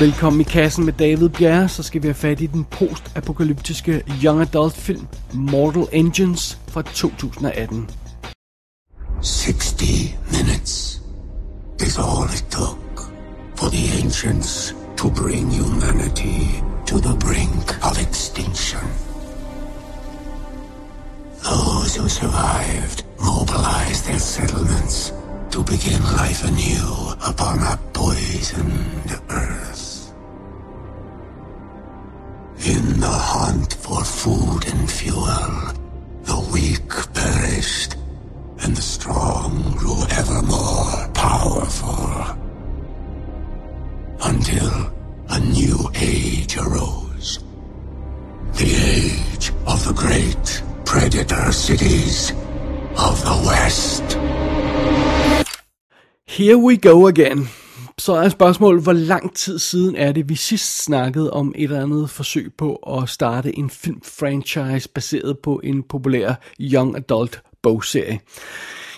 Velkommen i kassen med David Bjerre, så skal vi have fat i den postapokalyptiske young adult film Mortal Engines fra 2018. 60 minutes is all it took for the ancients to bring humanity to the brink of extinction. Those who survived mobilized their settlements to begin life anew upon a poisoned earth. In the hunt for food and fuel, the weak perished and the strong grew ever more powerful. Until a new age arose. The age of the great predator cities of the West. Here we go again. Så er spørgsmålet, hvor lang tid siden er det, vi sidst snakkede om et eller andet forsøg på at starte en filmfranchise baseret på en populær young adult bogserie.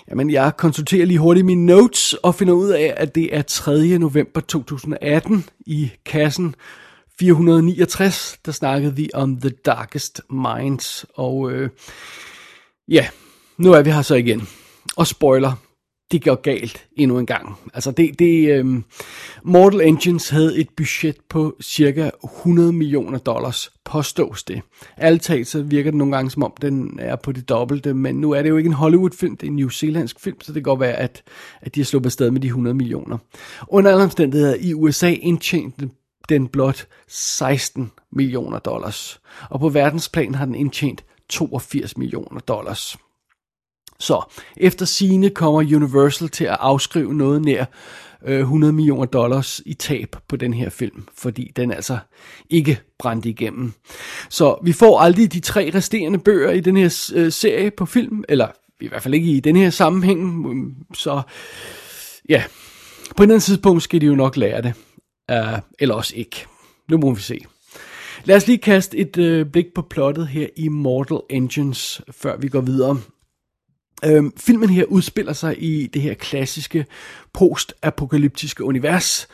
Jamen, jeg konsulterer lige hurtigt mine notes og finder ud af, at det er 3. november 2018 i kassen 469, der snakkede vi om The Darkest Minds. Og øh, ja, nu er vi her så igen. Og spoiler, det går galt endnu en gang. Altså det, det øhm, Mortal Engines havde et budget på cirka 100 millioner dollars, påstås det. Alt talt så virker det nogle gange som om den er på det dobbelte, men nu er det jo ikke en Hollywood-film, det er en New Zealandsk film, så det kan godt være, at, at de har sluppet afsted med de 100 millioner. Under alle omstændigheder i USA indtjente den blot 16 millioner dollars, og på verdensplan har den indtjent 82 millioner dollars. Så efter sine kommer Universal til at afskrive noget nær øh, 100 millioner dollars i tab på den her film, fordi den altså ikke brændte igennem. Så vi får aldrig de tre resterende bøger i den her øh, serie på film, eller i hvert fald ikke i den her sammenhæng, mm, så ja, på en anden tidspunkt skal de jo nok lære det, uh, eller også ikke. Nu må vi se. Lad os lige kaste et øh, blik på plottet her i Mortal Engines, før vi går videre. Øhm, filmen her udspiller sig i det her klassiske post-apokalyptiske univers.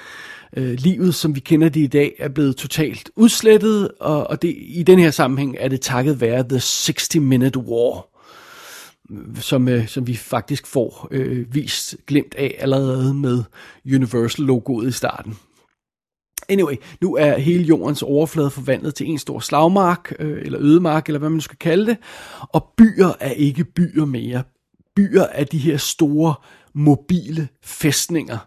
Øh, livet, som vi kender det i dag, er blevet totalt udslettet, og, og det, i den her sammenhæng er det takket være The 60-Minute War, som, øh, som vi faktisk får øh, vist glemt af allerede med Universal-logoet i starten. Anyway, nu er hele jordens overflade forvandlet til en stor slagmark, øh, eller ødemark, eller hvad man skal kalde det, og byer er ikke byer mere byer af de her store mobile fæstninger.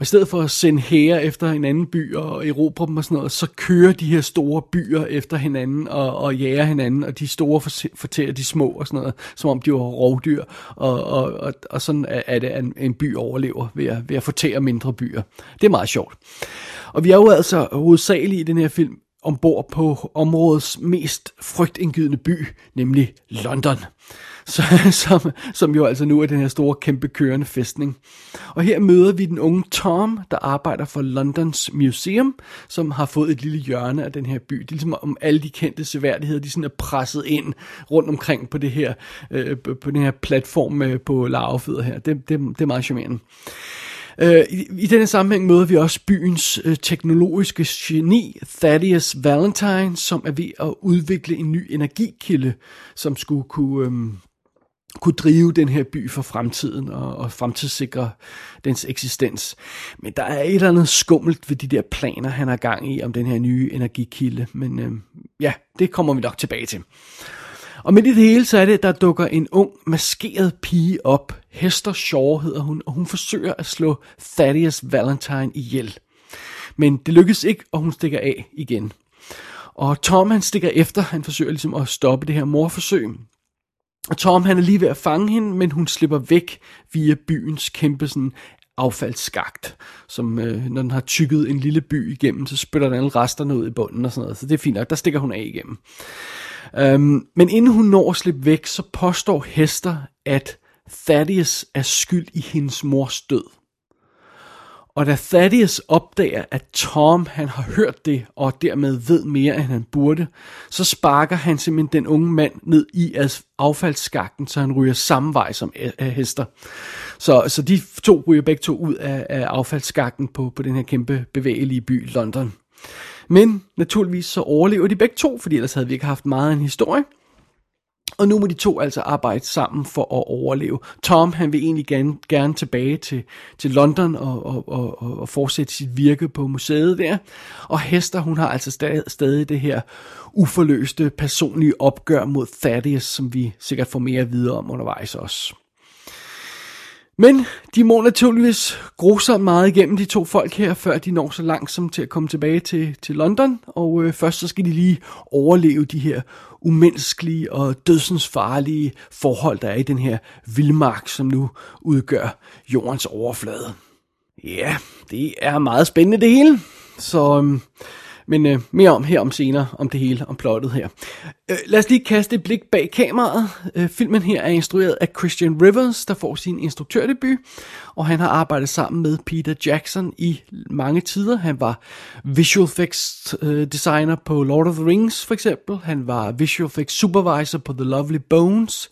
Og i stedet for at sende hære efter en anden by og erobre dem og sådan noget, så kører de her store byer efter hinanden og, og jager hinanden, og de store fortærer de små og sådan noget, som om de var rovdyr. Og, og, og, og sådan er det, at en by overlever ved at, ved at fortære mindre byer. Det er meget sjovt. Og vi er jo altså hovedsageligt i den her film ombord på områdets mest frygtindgydende by, nemlig London så, som, som jo altså nu er den her store, kæmpe kørende festning. Og her møder vi den unge Tom, der arbejder for Londons Museum, som har fået et lille hjørne af den her by. Det er ligesom om alle de kendte seværdigheder, de sådan er presset ind rundt omkring på det her, øh, på den her platform øh, på lavfødder her. Det, det, det er meget charmerende. Uh, i, I denne sammenhæng møder vi også byens øh, teknologiske geni, Thaddeus Valentine, som er ved at udvikle en ny energikilde, som skulle kunne um, kunne drive den her by for fremtiden og, og fremtidssikre dens eksistens. Men der er et eller andet skummelt ved de der planer, han har gang i om den her nye energikilde. Men øh, ja, det kommer vi nok tilbage til. Og midt i det hele, så er det, der dukker en ung, maskeret pige op. Hester Shaw hedder hun, og hun forsøger at slå Thaddeus Valentine ihjel. Men det lykkes ikke, og hun stikker af igen. Og Tom han stikker efter, han forsøger ligesom at stoppe det her morforsøg. Og Tom han er lige ved at fange hende, men hun slipper væk via byens kæmpe sådan affaldsskagt, som øh, når den har tykket en lille by igennem, så spytter den alle resterne ud i bunden og sådan noget. Så det er fint nok, der stikker hun af igennem. Øhm, men inden hun når at slippe væk, så påstår Hester, at Thaddeus er skyld i hendes mors død. Og da Thaddeus opdager, at Tom han har hørt det, og dermed ved mere, end han burde, så sparker han simpelthen den unge mand ned i affaldsskakten, så han ryger samme vej som Hester. Så, så de to ryger begge to ud af, af affaldsskakten på, på den her kæmpe bevægelige by, London. Men naturligvis så overlever de begge to, fordi ellers havde vi ikke haft meget af en historie. Og nu må de to altså arbejde sammen for at overleve. Tom, han vil egentlig gerne, gerne tilbage til, til London og, og, og, og fortsætte sit virke på museet der. Og Hester, hun har altså stadig, stadig det her uforløste personlige opgør mod Thaddeus, som vi sikkert får mere at vide om undervejs også. Men de må naturligvis grusomt meget igennem de to folk her, før de når så langt som til at komme tilbage til, til London. Og øh, først så skal de lige overleve de her umenneskelige og dødsensfarlige forhold, der er i den her vildmark, som nu udgør jordens overflade. Ja, det er meget spændende det hele. Så øh, men øh, mere om her om senere, om det hele, om plottet her. Øh, lad os lige kaste et blik bag kameraet. Øh, filmen her er instrueret af Christian Rivers, der får sin instruktørdebut. Og han har arbejdet sammen med Peter Jackson i mange tider. Han var visual effects øh, designer på Lord of the Rings for eksempel. Han var visual effects supervisor på The Lovely Bones.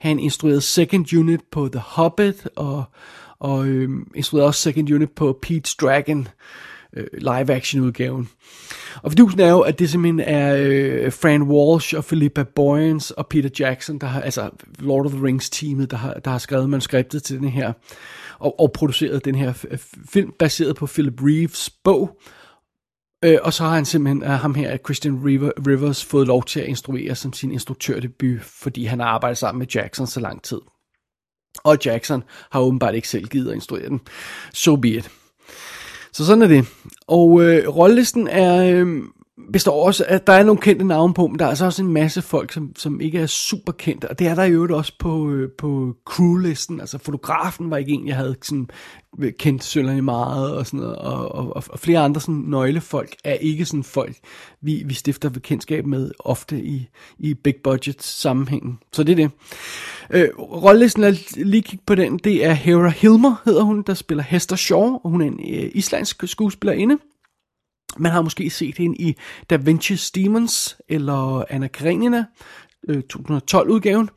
Han instruerede second unit på The Hobbit og, og øh, instruerede også second unit på Pete's Dragon øh, Øh, live-action udgaven. Og fidusen er jo, at det simpelthen er øh, Fran Walsh og Philippa Boyens og Peter Jackson, der har, altså Lord of the Rings teamet, der har, der har skrevet manuskriptet til den her, og, og produceret den her film, baseret på Philip Reeves bog. Øh, og så har han simpelthen, uh, ham her, Christian River, Rivers, fået lov til at instruere som sin instruktørdebut, fordi han har arbejdet sammen med Jackson så lang tid. Og Jackson har åbenbart ikke selv givet at instruere den. So be it. Så sådan er det. Og øh, rollelisten er, øh, består også, at der er nogle kendte navne på, men der er altså også en masse folk, som, som ikke er super kendte, og det er der i øvrigt også på, øh, på crewlisten, altså fotografen var ikke en, jeg havde sådan øh, kendt sønderne meget, og, sådan noget, og, og, og flere andre sådan nøglefolk er ikke sådan folk, vi, vi stifter bekendtskab med ofte i, i big budget sammenhængen. Så det er det. Øh, rollelisten, lad lige kigge på den, det er Hera Hilmer, hedder hun, der spiller Hester Shaw, og hun er en øh, islandsk skuespillerinde. Man har måske set hende i Da Vinci's Demons eller Anna Karenina, øh, 2012-udgaven.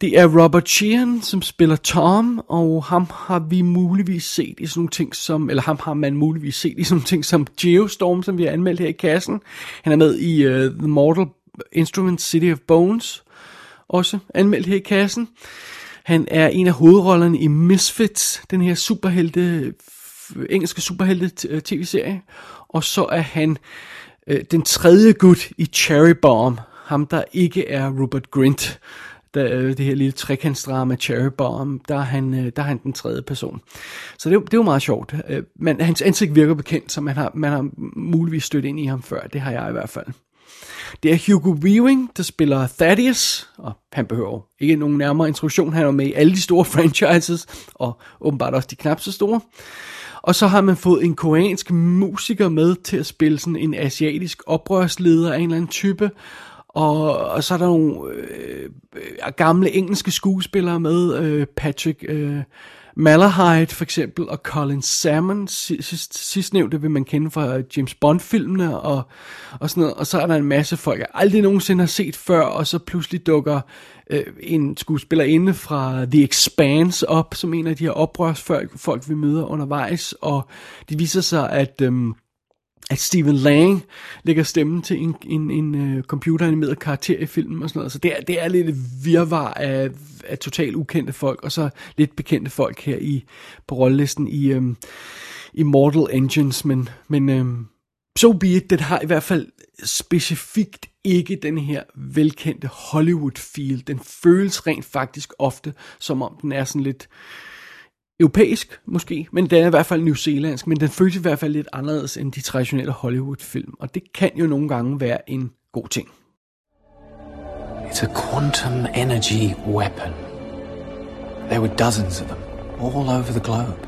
Det er Robert Sheehan, som spiller Tom, og ham har vi muligvis set i sådan nogle ting som, eller ham har man muligvis set i sådan nogle ting som Geostorm, som vi har anmeldt her i kassen. Han er med i uh, The Mortal Instruments City of Bones, også anmeldt her i kassen. Han er en af hovedrollerne i Misfits, den her superhelte, engelske superhelte øh, tv-serie. Og så er han øh, den tredje gut i Cherry Bomb, ham der ikke er Rupert Grint. Der, øh, det her lille trekantsdrama Cherry Bomb, der er, han, øh, der er han den tredje person. Så det, det er jo meget sjovt. Øh, men hans ansigt virker bekendt, så man har, man har muligvis stødt ind i ham før. Det har jeg i hvert fald. Det er Hugo Weaving, der spiller Thaddeus, og han behøver ikke nogen nærmere introduktion. Han er med i alle de store franchises, og åbenbart også de knap så store. Og så har man fået en koreansk musiker med til at spille sådan en asiatisk oprørsleder af en eller anden type. Og, og så er der nogle øh, øh gamle engelske skuespillere med, øh, Patrick øh, Malahide for eksempel, og Colin Salmon, sidst, sidstnævnte vil man kende fra James Bond-filmene, og, og sådan noget. Og så er der en masse folk, jeg aldrig nogensinde har set før, og så pludselig dukker øh, en skuespillerinde fra The Expanse op, som en af de her oprørsfolk, folk vi møder undervejs, og det viser sig, at... Øh, at Stephen Lang lægger stemmen til en, en, en uh, computeranimeret karakter i filmen og sådan noget. Så det er, det er lidt et virvar af, af totalt ukendte folk, og så lidt bekendte folk her i på rollelisten i, um, i Mortal Engines, men, men um, so be it, den har i hvert fald specifikt ikke den her velkendte Hollywood-feel. Den føles rent faktisk ofte, som om den er sådan lidt europæisk måske, men den er i hvert fald newzealandsk, men den føles i hvert fald lidt anderledes end de traditionelle Hollywood-film, og det kan jo nogle gange være en god ting. It's a quantum energy weapon. There were dozens of them, all over the globe.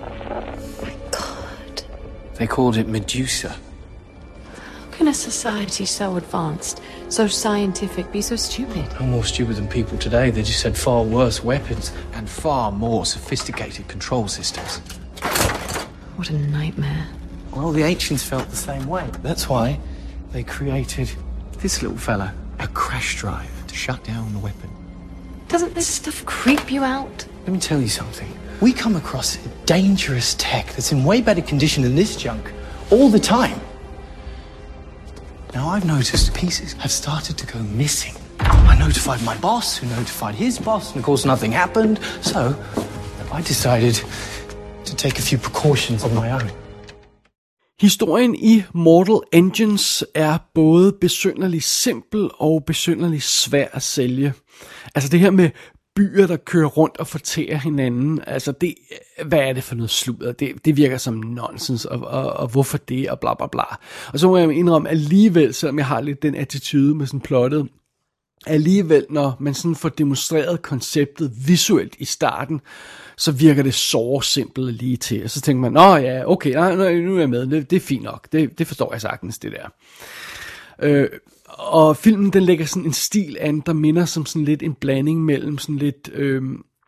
My God. They called it Medusa. How can a society so advanced, so scientific, be so stupid? No more stupid than people today. They just had far worse weapons and far more sophisticated control systems. What a nightmare. Well, the ancients felt the same way. That's why they created this little fella a crash drive to shut down the weapon. Doesn't this stuff creep you out? Let me tell you something. We come across dangerous tech that's in way better condition than this junk all the time. I've noticed pieces have started to go missing. I notified my boss, who notified his boss, and of course, nothing happened. So, I decided to take a few precautions on my own. Historien i Mortal Engines er både besynderlig simpel og besynderlig svær at sælge. Altså det her med byer, der kører rundt og fortærer hinanden, altså det, hvad er det for noget sludder? Det, det virker som nonsens, og, og, og hvorfor det, og bla bla bla. Og så må jeg indrømme alligevel, selvom jeg har lidt den attitude med sådan plottet, alligevel, når man sådan får demonstreret konceptet visuelt i starten, så virker det så simpelt lige til. Og så tænker man, nå ja, okay, nej, nej, nu er jeg med, det, det er fint nok, det, det forstår jeg sagtens, det der. Øh, og filmen, den lægger sådan en stil an, der minder som sådan lidt en blanding mellem sådan lidt øh,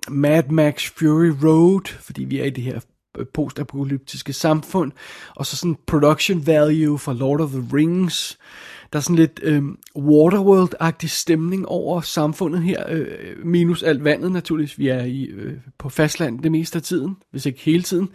Mad Max Fury Road, fordi vi er i det her øh, postapokalyptiske samfund, og så sådan production value fra Lord of the Rings, der er sådan lidt øh, Waterworld-agtig stemning over samfundet her, øh, minus alt vandet naturligvis. Vi er i, øh, på fastland det meste af tiden, hvis ikke hele tiden.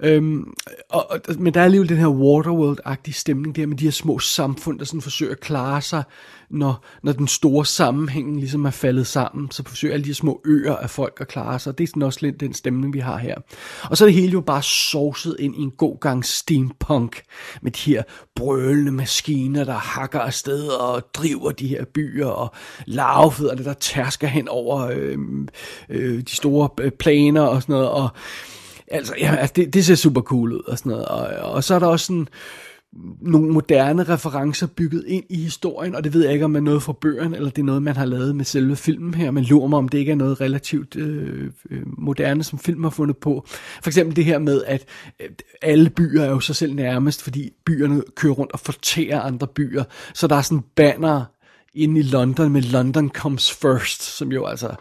Øhm, og, og, men der er alligevel den her Waterworld-agtige stemning der med de her små samfund, der sådan forsøger at klare sig, når, når den store sammenhæng ligesom er faldet sammen, så forsøger alle de her små øer af folk at klare sig. Det er sådan også lidt den stemning, vi har her. Og så er det hele jo bare sovset ind i en god gang steampunk, med de her brølende maskiner, der hakker afsted og driver de her byer, og larvefødderne, der tærsker hen over øh, øh, de store øh, planer og sådan noget, og Altså, ja, altså det, det ser super cool ud og sådan noget. Og, og så er der også sådan nogle moderne referencer bygget ind i historien, og det ved jeg ikke, om det er noget fra bøgerne, eller det er noget, man har lavet med selve filmen her, men lurer mig, om det ikke er noget relativt øh, øh, moderne, som film har fundet på. For eksempel det her med, at øh, alle byer er jo sig selv nærmest, fordi byerne kører rundt og fortærer andre byer, så der er sådan banner inde i London med London Comes First, som jo altså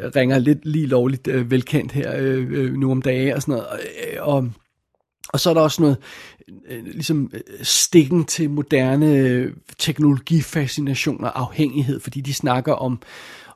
øh, ringer lidt lige lovligt øh, velkendt her øh, øh nu om dagen og sådan noget. Øh, og, og så er der også noget øh, ligesom stikken til moderne teknologifascination og afhængighed, fordi de snakker om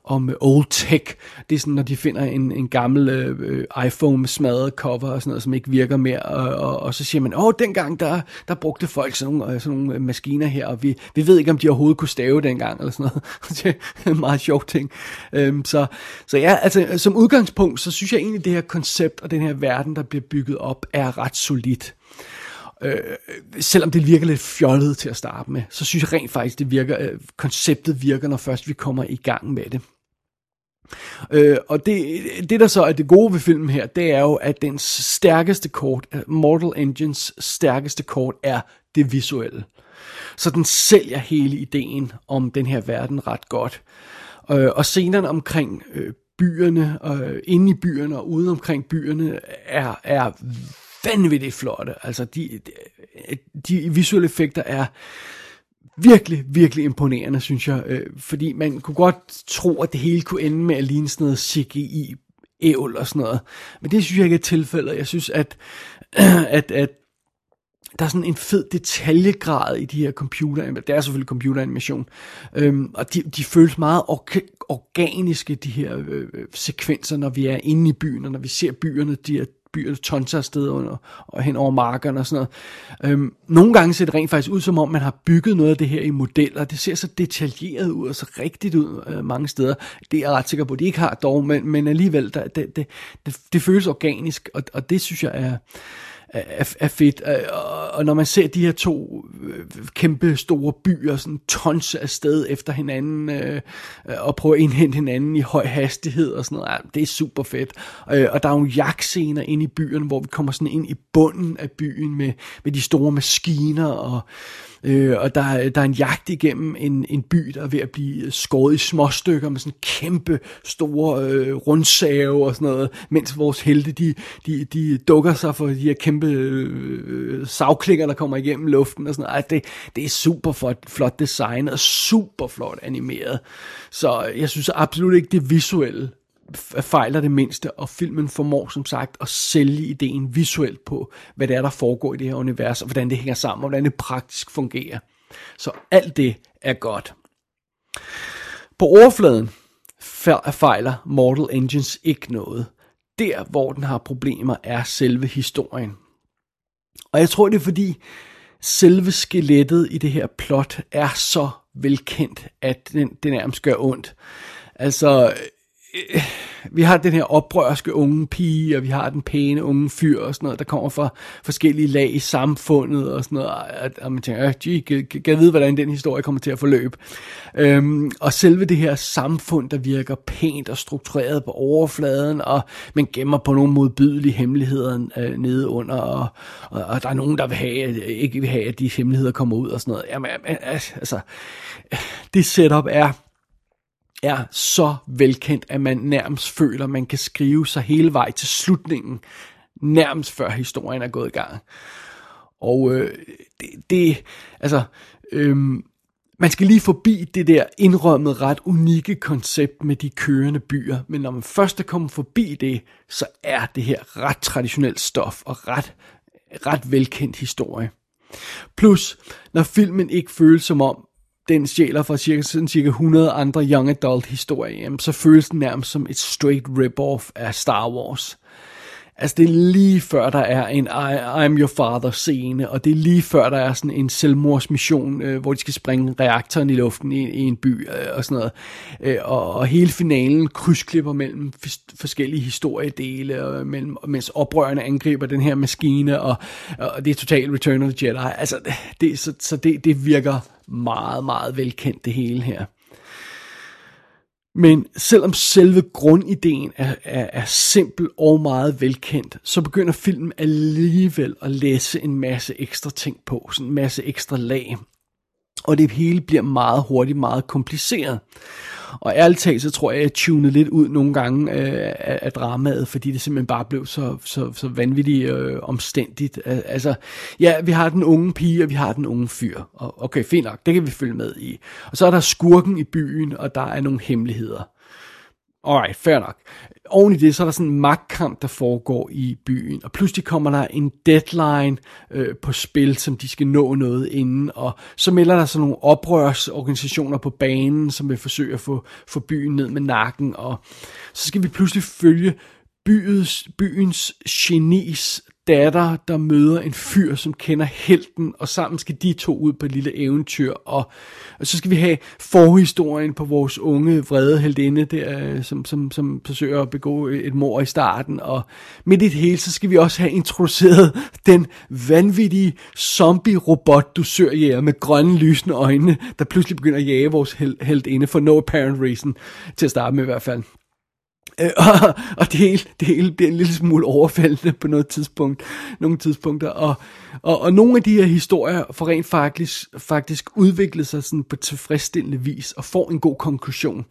om old tech. Det er sådan, når de finder en, en gammel øh, iPhone med smadret cover og sådan noget, som ikke virker mere, og, og, og så siger man, åh, dengang der, der brugte folk sådan nogle, øh, sådan nogle øh, maskiner her, og vi, vi ved ikke, om de overhovedet kunne stave dengang, eller sådan noget. det er en meget sjov ting. Øhm, så, så ja, altså som udgangspunkt, så synes jeg egentlig, det her koncept og den her verden, der bliver bygget op, er ret solidt. Øh, selvom det virker lidt fjollet til at starte med, så synes jeg rent faktisk, det virker, øh, konceptet virker, når først vi kommer i gang med det. Øh, og det, det der så er det gode ved filmen her, det er jo, at den stærkeste kort, øh, Mortal Engines stærkeste kort, er det visuelle. Så den sælger hele ideen om den her verden ret godt. Øh, og scenerne omkring øh, byerne, øh, inde i byerne og ude omkring byerne, er, er vanvittigt flotte. Altså, de, de, de visuelle effekter er virkelig, virkelig imponerende, synes jeg. Øh, fordi man kunne godt tro, at det hele kunne ende med at ligne sådan noget CGI ævl og sådan noget. Men det synes jeg ikke er tilfældet. Jeg synes, at, at, at der er sådan en fed detaljegrad i de her computer, det er selvfølgelig computeranimation, øhm, og de, de føles meget or- organiske, de her øh, øh, sekvenser, når vi er inde i byen, og når vi ser byerne, de er byer tonser afsted under, og hen over markerne og sådan noget. Øhm, nogle gange ser det rent faktisk ud, som om man har bygget noget af det her i modeller. Det ser så detaljeret ud og så rigtigt ud øh, mange steder. Det er jeg ret sikker på, at de ikke har dog, men, men alligevel, der, det, det, det, det føles organisk, og, og det synes jeg er er, er fedt. Øh, og når man ser de her to øh, kæmpe store byer sådan tons af sted efter hinanden øh, og prøve at indhente hinanden i høj hastighed og sådan noget, ja, det er super fedt. Øh, og der er nogle jagtscener inde i byen, hvor vi kommer sådan ind i bunden af byen med, med de store maskiner og Øh, Øh, og der, der er en jagt igennem en, en by, der er ved at blive skåret i små stykker med sådan kæmpe store øh, rundsave og sådan noget, mens vores helte, de, de, de dukker sig for de her kæmpe øh, savklinger, der kommer igennem luften og sådan noget. Ej, det, det er super flot, flot design og super flot animeret. Så jeg synes absolut ikke, det visuelle fejler det mindste, og filmen formår som sagt at sælge ideen visuelt på, hvad det er, der foregår i det her univers, og hvordan det hænger sammen, og hvordan det praktisk fungerer. Så alt det er godt. På overfladen fejler Mortal Engines ikke noget. Der, hvor den har problemer, er selve historien. Og jeg tror, det er fordi, selve skelettet i det her plot er så velkendt, at den, det nærmest gør ondt. Altså, øh, vi har den her oprørske unge pige, og vi har den pæne unge fyr og sådan noget, der kommer fra forskellige lag i samfundet og sådan noget, og, og man tænker, øh, gee, kan, kan jeg vide, hvordan den historie kommer til at forløbe. Øhm, og selve det her samfund, der virker pænt og struktureret på overfladen, og man gemmer på nogle modbydelige hemmeligheder øh, nede under, og, og, og der er nogen, der vil have, ikke vil have, at de hemmeligheder kommer ud og sådan noget. Jamen, altså, det setup er er så velkendt, at man nærmest føler, man kan skrive sig hele vej til slutningen, nærmest før historien er gået i gang. Og øh, det, det, altså, øh, man skal lige forbi det der indrømmet ret unikke koncept med de kørende byer, men når man først er kommet forbi det, så er det her ret traditionelt stof og ret, ret velkendt historie. Plus, når filmen ikke føles som om, den stjæler fra cirka, sådan cirka 100 andre young adult historier, så føles den nærmest som et straight rip-off af Star Wars. Altså det er lige før der er en I, I'm your father scene, og det er lige før der er sådan en selvmordsmission, øh, hvor de skal springe reaktoren i luften i, i en by øh, og sådan noget. Øh, og, og hele finalen krydsklipper mellem forskellige historiedele, og mellem, mens oprørende angriber den her maskine, og, og det er totalt Return of the Jedi. Altså det, så, så det, det virker meget, meget velkendt det hele her. Men selvom selve grundideen er, er, er simpel og meget velkendt, så begynder filmen alligevel at læse en masse ekstra ting på, sådan en masse ekstra lag. Og det hele bliver meget hurtigt meget kompliceret. Og ærligt talt, så tror jeg, at jeg tunede lidt ud nogle gange øh, af, af dramaet, fordi det simpelthen bare blev så, så, så vanvittigt øh, omstændigt. Altså, ja, vi har den unge pige, og vi har den unge fyr. Og okay, fint nok, det kan vi følge med i. Og så er der skurken i byen, og der er nogle hemmeligheder. Alright, fair nok. Oven i det, så er der sådan en magtkamp, der foregår i byen, og pludselig kommer der en deadline øh, på spil, som de skal nå noget inden, og så melder der sådan nogle oprørsorganisationer på banen, som vil forsøge at få, få byen ned med nakken, og så skal vi pludselig følge byens, byens genis datter, der møder en fyr, som kender helten, og sammen skal de to ud på et lille eventyr, og, og så skal vi have forhistorien på vores unge, vrede heldinde, der, øh, som, som, som forsøger at begå et mor i starten, og midt i det hele, så skal vi også have introduceret den vanvittige zombie-robot, du søger med grønne lysende øjne, der pludselig begynder at jage vores heldinde for no apparent reason, til at starte med i hvert fald. Øh, og, og det, hele, det hele bliver en lille smule overfældende på noget tidspunkt, nogle tidspunkter. Og, og, og nogle af de her historier får rent faktisk, faktisk udviklet sig sådan på tilfredsstillende vis og får en god konklusion.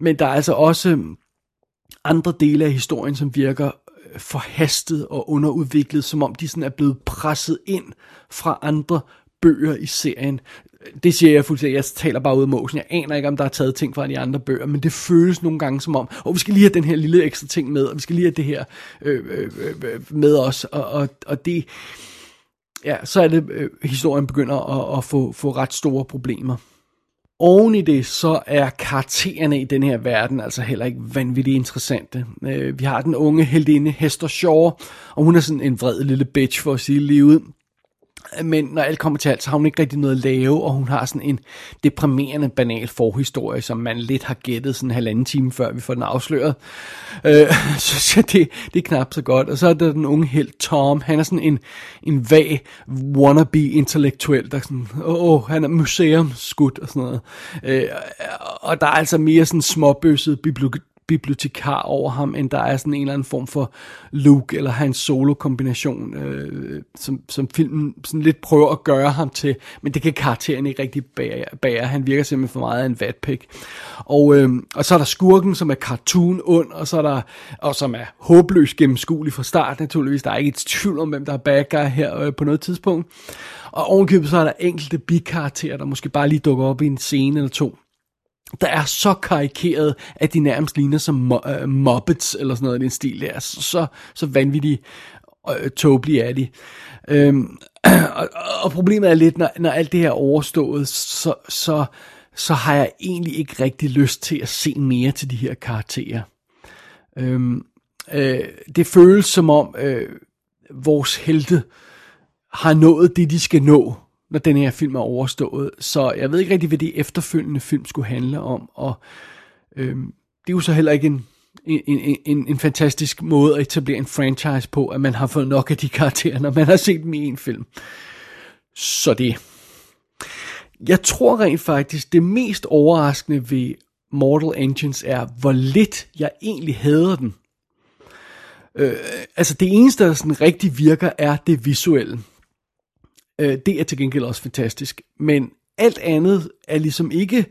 Men der er altså også øhm, andre dele af historien, som virker øh, forhastet og underudviklet, som om de sådan er blevet presset ind fra andre bøger i serien det siger jeg fuldstændig, jeg taler bare ud af motion. Jeg aner ikke, om der er taget ting fra de andre bøger, men det føles nogle gange som om, og vi skal lige have den her lille ekstra ting med, og vi skal lige have det her øh, øh, øh, øh, med os, og, og, og det, ja, så er det, øh, historien begynder at, at få, få ret store problemer. Oven i det, så er karaktererne i den her verden altså heller ikke vanvittigt interessante. Øh, vi har den unge heldinde Hester Shaw, og hun er sådan en vred lille bitch for at sige lige ud. Men når alt kommer til alt, så har hun ikke rigtig noget at lave, og hun har sådan en deprimerende banal forhistorie, som man lidt har gættet sådan en halvanden time før vi får den afsløret. Øh, så, så det, det er knap så godt. Og så er der den unge held Tom, han er sådan en, en vag wannabe intellektuel, der sådan, åh, oh, han er museumskud og sådan noget. Øh, og der er altså mere sådan småbøsset bibliotek bibliotekar over ham, end der er sådan en eller anden form for Luke eller hans solo-kombination, øh, som, som filmen sådan lidt prøver at gøre ham til, men det kan karakteren ikke rigtig bære. bære. Han virker simpelthen for meget af en vatpik. Og, øh, og så er der skurken, som er cartoon ond, og så er der, og som er håbløs gennemskuelig fra start, naturligvis. Der er ikke et tvivl om, hvem der er bad guy her øh, på noget tidspunkt. Og ovenkøbet så er der enkelte bikarakterer, der måske bare lige dukker op i en scene eller to der er så karikeret, at de nærmest ligner som mo- uh, Muppets, eller sådan noget i den stil der. Så, så, så vanvittigt uh, øh, tåbelige er de. Øhm, og, og problemet er lidt, når, når alt det her er overstået, så, så, så har jeg egentlig ikke rigtig lyst til at se mere til de her karakterer. Øhm, øh, det føles som om øh, vores helte har nået det, de skal nå når den her film er overstået. Så jeg ved ikke rigtig, hvad de efterfølgende film skulle handle om, og øhm, det er jo så heller ikke en, en, en, en, en fantastisk måde at etablere en franchise på, at man har fået nok af de karakterer, når man har set dem i en film. Så det. Jeg tror rent faktisk, det mest overraskende ved Mortal Engines er, hvor lidt jeg egentlig hader den. Øh, altså det eneste, der sådan rigtig virker, er det visuelle. Øh, det er til gengæld også fantastisk. Men alt andet er ligesom ikke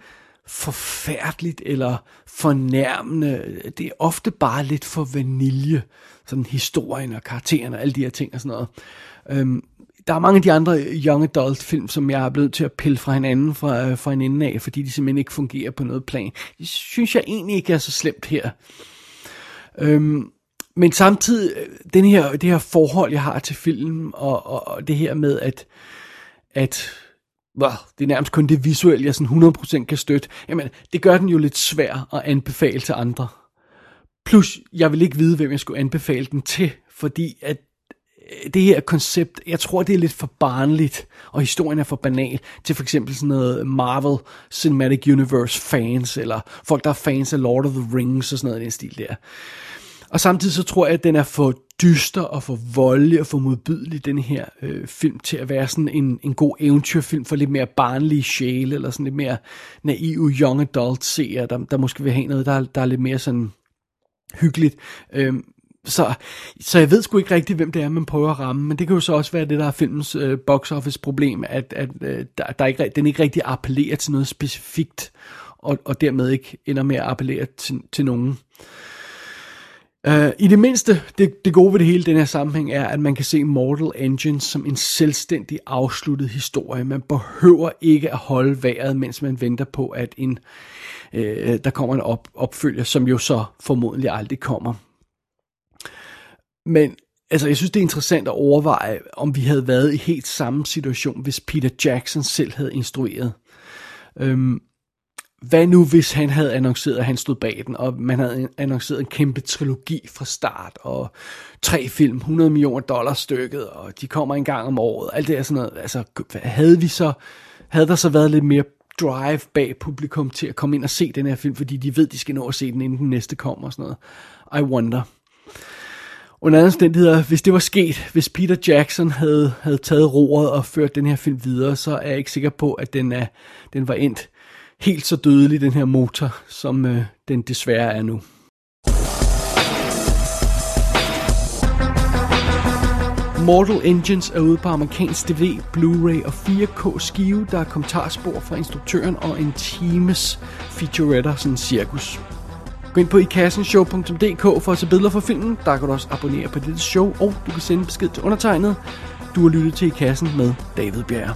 forfærdeligt eller fornærmende. Det er ofte bare lidt for vanilje. Sådan historien og karakteren og alle de her ting og sådan noget. Øhm, der er mange af de andre young adult film, som jeg er blevet til at pille fra hinanden fra, øh, fra en ende af, fordi de simpelthen ikke fungerer på noget plan. Det synes jeg egentlig ikke er så slemt her. Øhm, men samtidig, øh, den her, det her forhold, jeg har til filmen, og, og, og det her med, at, at well, det er nærmest kun det visuelle, jeg sådan 100% kan støtte, jamen, det gør den jo lidt svær at anbefale til andre. Plus, jeg vil ikke vide, hvem jeg skulle anbefale den til, fordi at øh, det her koncept, jeg tror, det er lidt for barnligt, og historien er for banal, til for eksempel sådan noget Marvel Cinematic Universe fans, eller folk, der er fans af Lord of the Rings og sådan noget i den stil der. Og samtidig så tror jeg, at den er for dyster og for voldelig og for modbydelig, den her øh, film, til at være sådan en, en god eventyrfilm for lidt mere barnlige sjæle, eller sådan lidt mere naive young adult seere, der, der måske vil have noget, der, der er lidt mere sådan hyggeligt. Øhm, så, så jeg ved sgu ikke rigtigt, hvem det er, man prøver at ramme, men det kan jo så også være det, der er filmens øh, box office problem, at, at øh, der, der ikke, den ikke rigtig appellerer til noget specifikt, og, og dermed ikke ender med at appellere til, til nogen. Uh, I det mindste, det, det gode ved det hele den her sammenhæng er, at man kan se Mortal Engines som en selvstændig afsluttet historie. Man behøver ikke at holde vejret, mens man venter på, at en, uh, der kommer en op, opfølger, som jo så formodentlig aldrig kommer. Men altså, jeg synes, det er interessant at overveje, om vi havde været i helt samme situation, hvis Peter Jackson selv havde instrueret. Um, hvad nu hvis han havde annonceret, at han stod bag den, og man havde annonceret en kæmpe trilogi fra start, og tre film, 100 millioner dollars stykket, og de kommer en gang om året, alt det er sådan noget, altså havde vi så, havde der så været lidt mere drive bag publikum til at komme ind og se den her film, fordi de ved, de skal nå at se den, inden den næste kommer og sådan noget. I wonder. Under andre omstændigheder, hvis det var sket, hvis Peter Jackson havde, havde taget roret og ført den her film videre, så er jeg ikke sikker på, at den, er, den var endt helt så dødelig, den her motor, som øh, den desværre er nu. Mortal Engines er ude på amerikansk DVD, Blu-ray og 4K skive. Der er kommentarspor fra instruktøren og en times featuretter, sådan cirkus. Gå ind på ikassenshow.dk for at se billeder fra filmen. Der kan du også abonnere på dette show, og du kan sende besked til undertegnet. Du har lyttet til I Kassen med David Bjerre.